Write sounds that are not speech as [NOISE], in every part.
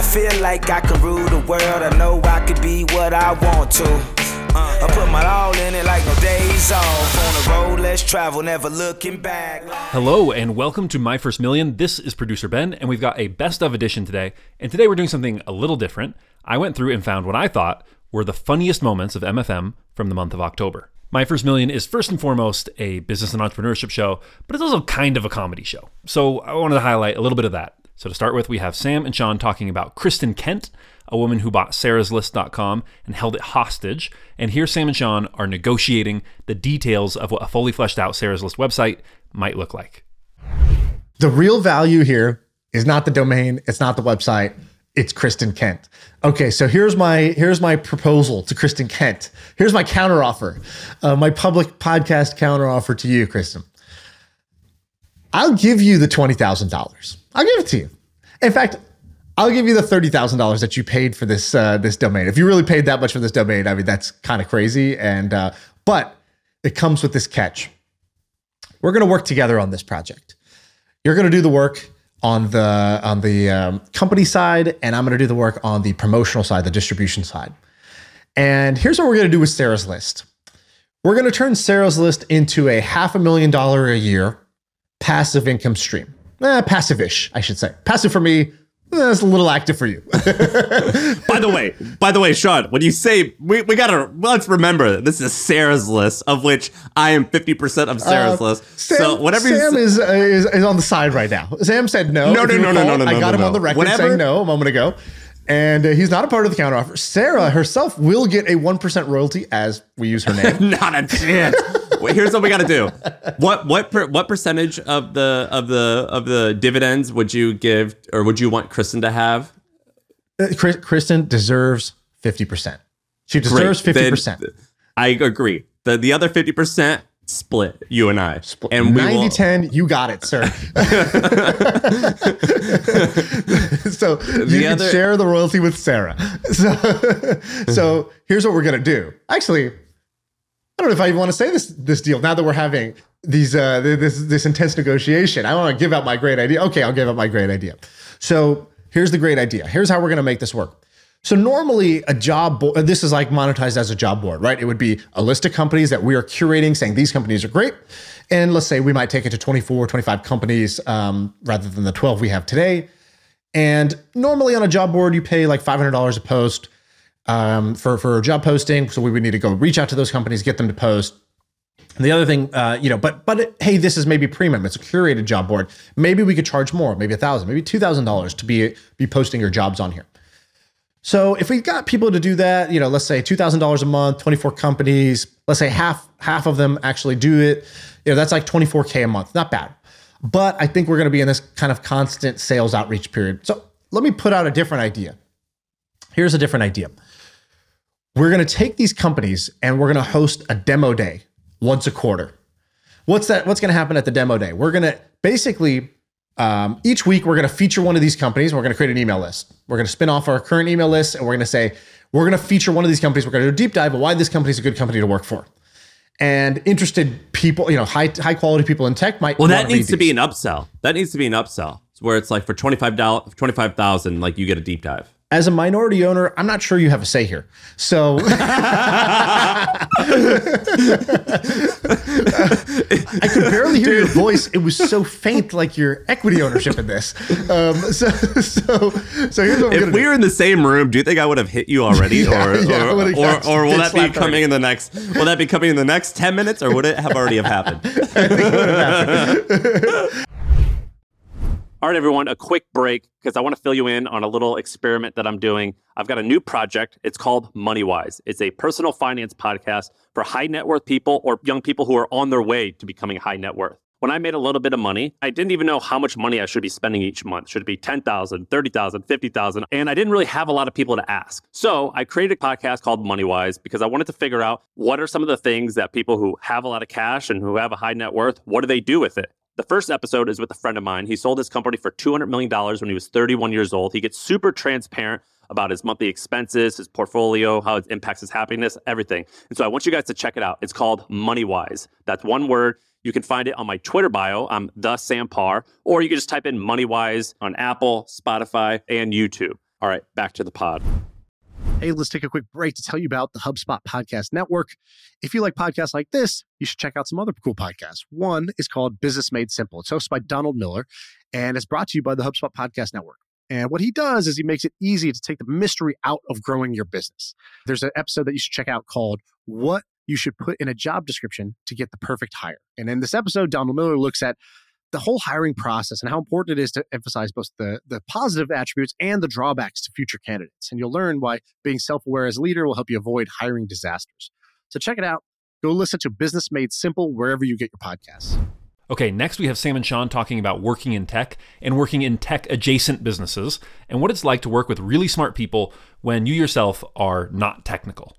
I feel like I can rule the world. I know I could be what I want to. Uh, I put my all in it like no days off. On the road, let's travel, never looking back. Hello and welcome to My First Million. This is producer Ben, and we've got a best of edition today. And today we're doing something a little different. I went through and found what I thought were the funniest moments of MFM from the month of October. My First Million is first and foremost a business and entrepreneurship show, but it's also kind of a comedy show. So I wanted to highlight a little bit of that. So to start with, we have Sam and Sean talking about Kristen Kent, a woman who bought sarahslist.com and held it hostage. And here Sam and Sean are negotiating the details of what a fully fleshed out Sarah's List website might look like. The real value here is not the domain, it's not the website, it's Kristen Kent. Okay, so here's my here's my proposal to Kristen Kent. Here's my counteroffer, uh, my public podcast counteroffer to you, Kristen. I'll give you the twenty thousand dollars. I'll give it to you. In fact, I'll give you the thirty thousand dollars that you paid for this uh, this domain. If you really paid that much for this domain, I mean that's kind of crazy. And uh, but it comes with this catch. We're going to work together on this project. You're going to do the work on the on the um, company side, and I'm going to do the work on the promotional side, the distribution side. And here's what we're going to do with Sarah's List. We're going to turn Sarah's List into a half a million dollar a year passive income stream. Eh, passive-ish, I should say. Passive for me, that's a little active for you. [LAUGHS] by the way, by the way, Sean, when you say we, we gotta let's remember this is Sarah's list, of which I am fifty percent of Sarah's Uh, list. Sam, so whatever you Sam is, uh, is is on the side right now. Sam said no. No, If no, you no, no, no, no, I got no, him on the record Whatever- saying no a moment ago, and uh, he's not a part of the counteroffer. Sarah herself will get a one percent royalty as we use her name. [LAUGHS] not a chance. Wait, here's what we got to do. What what per, what percentage of the of the of the dividends would you give or would you want Kristen to have? Uh, Chris- Kristen deserves fifty percent. She deserves fifty percent. I agree. The the other fifty percent split you and I. Split. And we 90 will, 10, you got it, sir. [LAUGHS] so you can share the royalty with Sarah. [LAUGHS] So, so here's what we're gonna do. Actually, I don't know if I even want to say this this deal now that we're having these uh this this intense negotiation. I want to give out my great idea. Okay, I'll give out my great idea. So here's the great idea. Here's how we're gonna make this work. So normally a job board, this is like monetized as a job board, right? It would be a list of companies that we are curating saying these companies are great. And let's say we might take it to 24, 25 companies um, rather than the 12 we have today. And normally on a job board, you pay like $500 a post um, for, for job posting. So we would need to go reach out to those companies, get them to post. And the other thing, uh, you know, but but hey, this is maybe premium. It's a curated job board. Maybe we could charge more, maybe a thousand, maybe two thousand dollars to be be posting your jobs on here. So if we got people to do that, you know, let's say two thousand dollars a month, twenty four companies. Let's say half half of them actually do it. You know, that's like twenty four k a month. Not bad. But I think we're going to be in this kind of constant sales outreach period. So let me put out a different idea. Here's a different idea. We're going to take these companies and we're going to host a demo day once a quarter. What's that? What's going to happen at the demo day? We're going to basically um, each week we're going to feature one of these companies. We're going to create an email list. We're going to spin off our current email list and we're going to say we're going to feature one of these companies. We're going to do a deep dive of why this company is a good company to work for. And interested people, you know, high high quality people in tech might Well, that needs to be an upsell. That needs to be an upsell where it's like for twenty five dollars, twenty five thousand, like you get a deep dive. As a minority owner, I'm not sure you have a say here. So [LAUGHS] I could barely hear your voice. It was so faint, like your equity ownership in this. Um, so, so, so here's what we're If we do. were in the same room, do you think I would have hit you already, [LAUGHS] Yeah, or, yeah, or, or, or will that be coming already. in the next? Will that be coming in the next ten minutes, or would it have already have happened? [LAUGHS] All right, everyone, a quick break because I want to fill you in on a little experiment that I'm doing. I've got a new project. It's called MoneyWise. It's a personal finance podcast for high net worth people or young people who are on their way to becoming high net worth. When I made a little bit of money, I didn't even know how much money I should be spending each month. Should it be 10,000, 30,000, 50,000? And I didn't really have a lot of people to ask. So I created a podcast called MoneyWise because I wanted to figure out what are some of the things that people who have a lot of cash and who have a high net worth, what do they do with it? The first episode is with a friend of mine. He sold his company for $200 million when he was 31 years old. He gets super transparent about his monthly expenses, his portfolio, how it impacts his happiness, everything. And so I want you guys to check it out. It's called MoneyWise. That's one word. You can find it on my Twitter bio. I'm the Sam Parr, or you can just type in MoneyWise on Apple, Spotify, and YouTube. All right, back to the pod. Hey, let's take a quick break to tell you about the HubSpot Podcast Network. If you like podcasts like this, you should check out some other cool podcasts. One is called Business Made Simple. It's hosted by Donald Miller and it's brought to you by the HubSpot Podcast Network. And what he does is he makes it easy to take the mystery out of growing your business. There's an episode that you should check out called What You Should Put in a Job Description to Get the Perfect Hire. And in this episode, Donald Miller looks at the whole hiring process and how important it is to emphasize both the, the positive attributes and the drawbacks to future candidates. And you'll learn why being self aware as a leader will help you avoid hiring disasters. So check it out. Go listen to Business Made Simple wherever you get your podcasts. Okay, next we have Sam and Sean talking about working in tech and working in tech adjacent businesses and what it's like to work with really smart people when you yourself are not technical.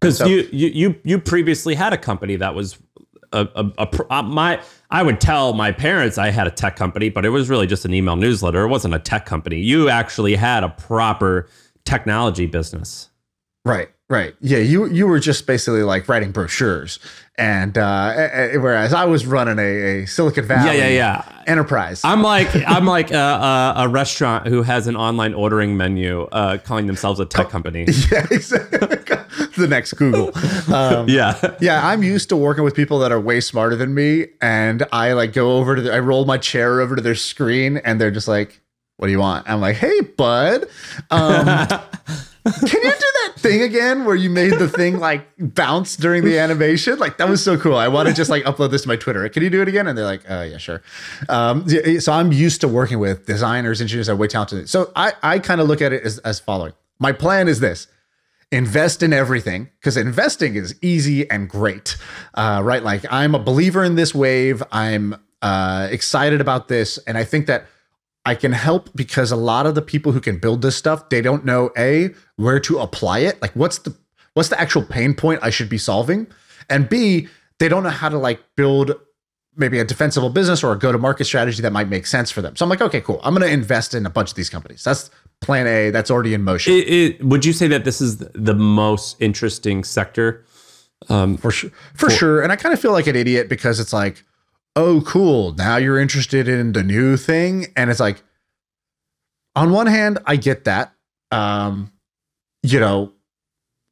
Because you, you you you previously had a company that was a, a, a, a, uh, my I would tell my parents I had a tech company, but it was really just an email newsletter. It wasn't a tech company. You actually had a proper technology business. Right, right. Yeah, you you were just basically like writing brochures, and uh, whereas I was running a, a Silicon Valley yeah, yeah, yeah. enterprise. I'm like [LAUGHS] I'm like a, a, a restaurant who has an online ordering menu, uh, calling themselves a tech company. [LAUGHS] yeah, exactly. [LAUGHS] the next Google. Um, yeah, yeah. I'm used to working with people that are way smarter than me, and I like go over to the, I roll my chair over to their screen, and they're just like, "What do you want?" I'm like, "Hey, bud." Um, can you do that thing again where you made the thing like bounce during the animation? Like that was so cool. I want to just like upload this to my Twitter. Can you do it again? And they're like, uh, yeah, sure. Um, so I'm used to working with designers, engineers that are way talented. So I, I kind of look at it as, as following. My plan is this invest in everything because investing is easy and great, uh, right? Like I'm a believer in this wave. I'm uh, excited about this. And I think that I can help because a lot of the people who can build this stuff, they don't know a where to apply it. Like what's the what's the actual pain point I should be solving? And B, they don't know how to like build maybe a defensible business or a go-to-market strategy that might make sense for them. So I'm like, okay, cool. I'm going to invest in a bunch of these companies. That's plan A. That's already in motion. It, it, would you say that this is the most interesting sector? Um, for sure, for, for sure. And I kind of feel like an idiot because it's like, oh, cool. Now you're interested in the new thing. And it's like, on one hand, I get that. Um, you know,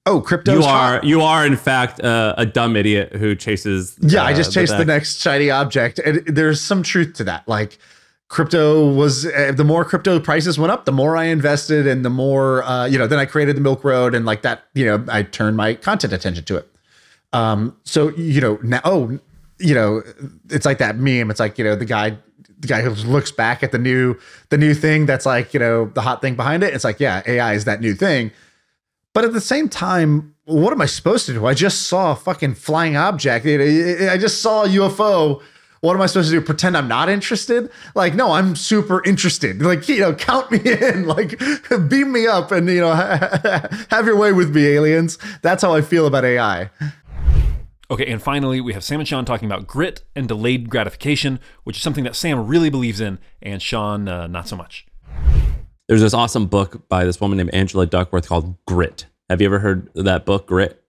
oh, crypto. You are, hot. you are in fact uh, a dumb idiot who chases. Yeah, uh, I just chased the, the, next shiny object. And there's some truth to that. Like, crypto was uh, the more crypto prices went up the more i invested and the more uh, you know then i created the milk road and like that you know i turned my content attention to it um so you know now oh you know, it's like that meme. It's like, you know, the guy the guy who looks back at the new the new thing that's like, you know, the hot thing behind it. It's like, yeah, AI is that new thing. But at the same time, what am I supposed to do? I just saw a fucking flying object. I just saw a UFO. What am I supposed to do? Pretend I'm not interested? Like, no, I'm super interested. Like, you know, count me [LAUGHS] in. Like, [LAUGHS] beam me up, and you know, [LAUGHS] have your way with me, aliens. That's how I feel about AI. Okay, and finally, we have Sam and Sean talking about grit and delayed gratification, which is something that Sam really believes in, and Sean, uh, not so much. There's this awesome book by this woman named Angela Duckworth called Grit. Have you ever heard that book, Grit?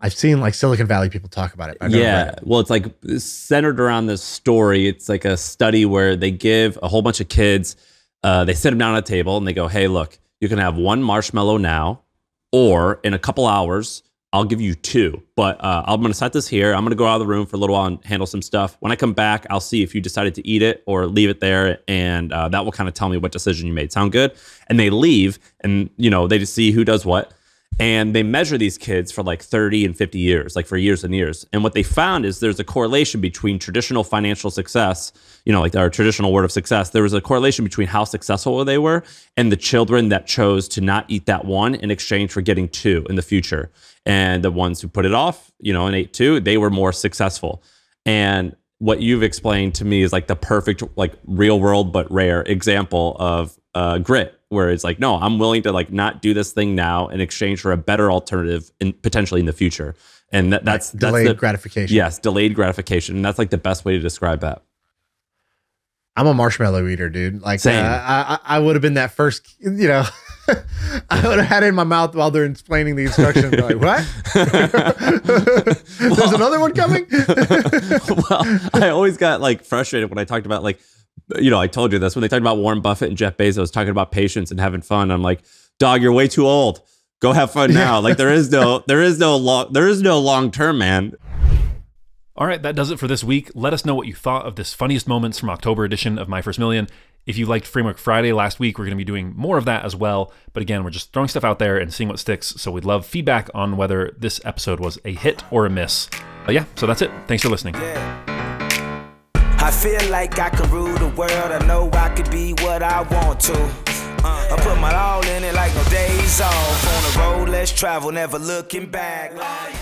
I've seen like Silicon Valley people talk about it. yeah. It. Well, it's like centered around this story. It's like a study where they give a whole bunch of kids, uh, they sit them down at a table and they go, hey, look, you can have one marshmallow now, or in a couple hours, I'll give you two, but uh, I'm going to set this here. I'm going to go out of the room for a little while and handle some stuff. When I come back, I'll see if you decided to eat it or leave it there, and uh, that will kind of tell me what decision you made. Sound good? And they leave, and you know they just see who does what and they measure these kids for like 30 and 50 years like for years and years. And what they found is there's a correlation between traditional financial success you know like our traditional word of success. There was a correlation between how successful they were and the children that chose to not eat that one in exchange for getting two in the future. And the ones who put it off you know and ate two they were more successful. And what you've explained to me is like the perfect like real world but rare example of uh, grit where it's like, no, I'm willing to like not do this thing now in exchange for a better alternative in potentially in the future. And that, that's like delayed that's the, gratification. Yes, delayed gratification. And that's like the best way to describe that. I'm a marshmallow eater, dude. Like, uh, I, I would have been that first, you know, [LAUGHS] I would have had it in my mouth while they're explaining the instructions. like, what? [LAUGHS] [LAUGHS] There's another one coming? well, I always got like frustrated when I talked about like you know, I told you this when they talked about Warren Buffett and Jeff Bezos talking about patience and having fun. I'm like, dog, you're way too old. Go have fun now. like there is no, [LAUGHS] there is no long, there is no long term, man. All right, that does it for this week. Let us know what you thought of this funniest moments from October edition of My First Million. If you liked Framework Friday last week, we're going to be doing more of that as well. But again, we're just throwing stuff out there and seeing what sticks. So we'd love feedback on whether this episode was a hit or a miss. But yeah, so that's it. Thanks for listening. I feel like I can rule the world. I know I could be what I want to. Uh, I put my all in it like no days off. On the road, let's travel, never looking back. Like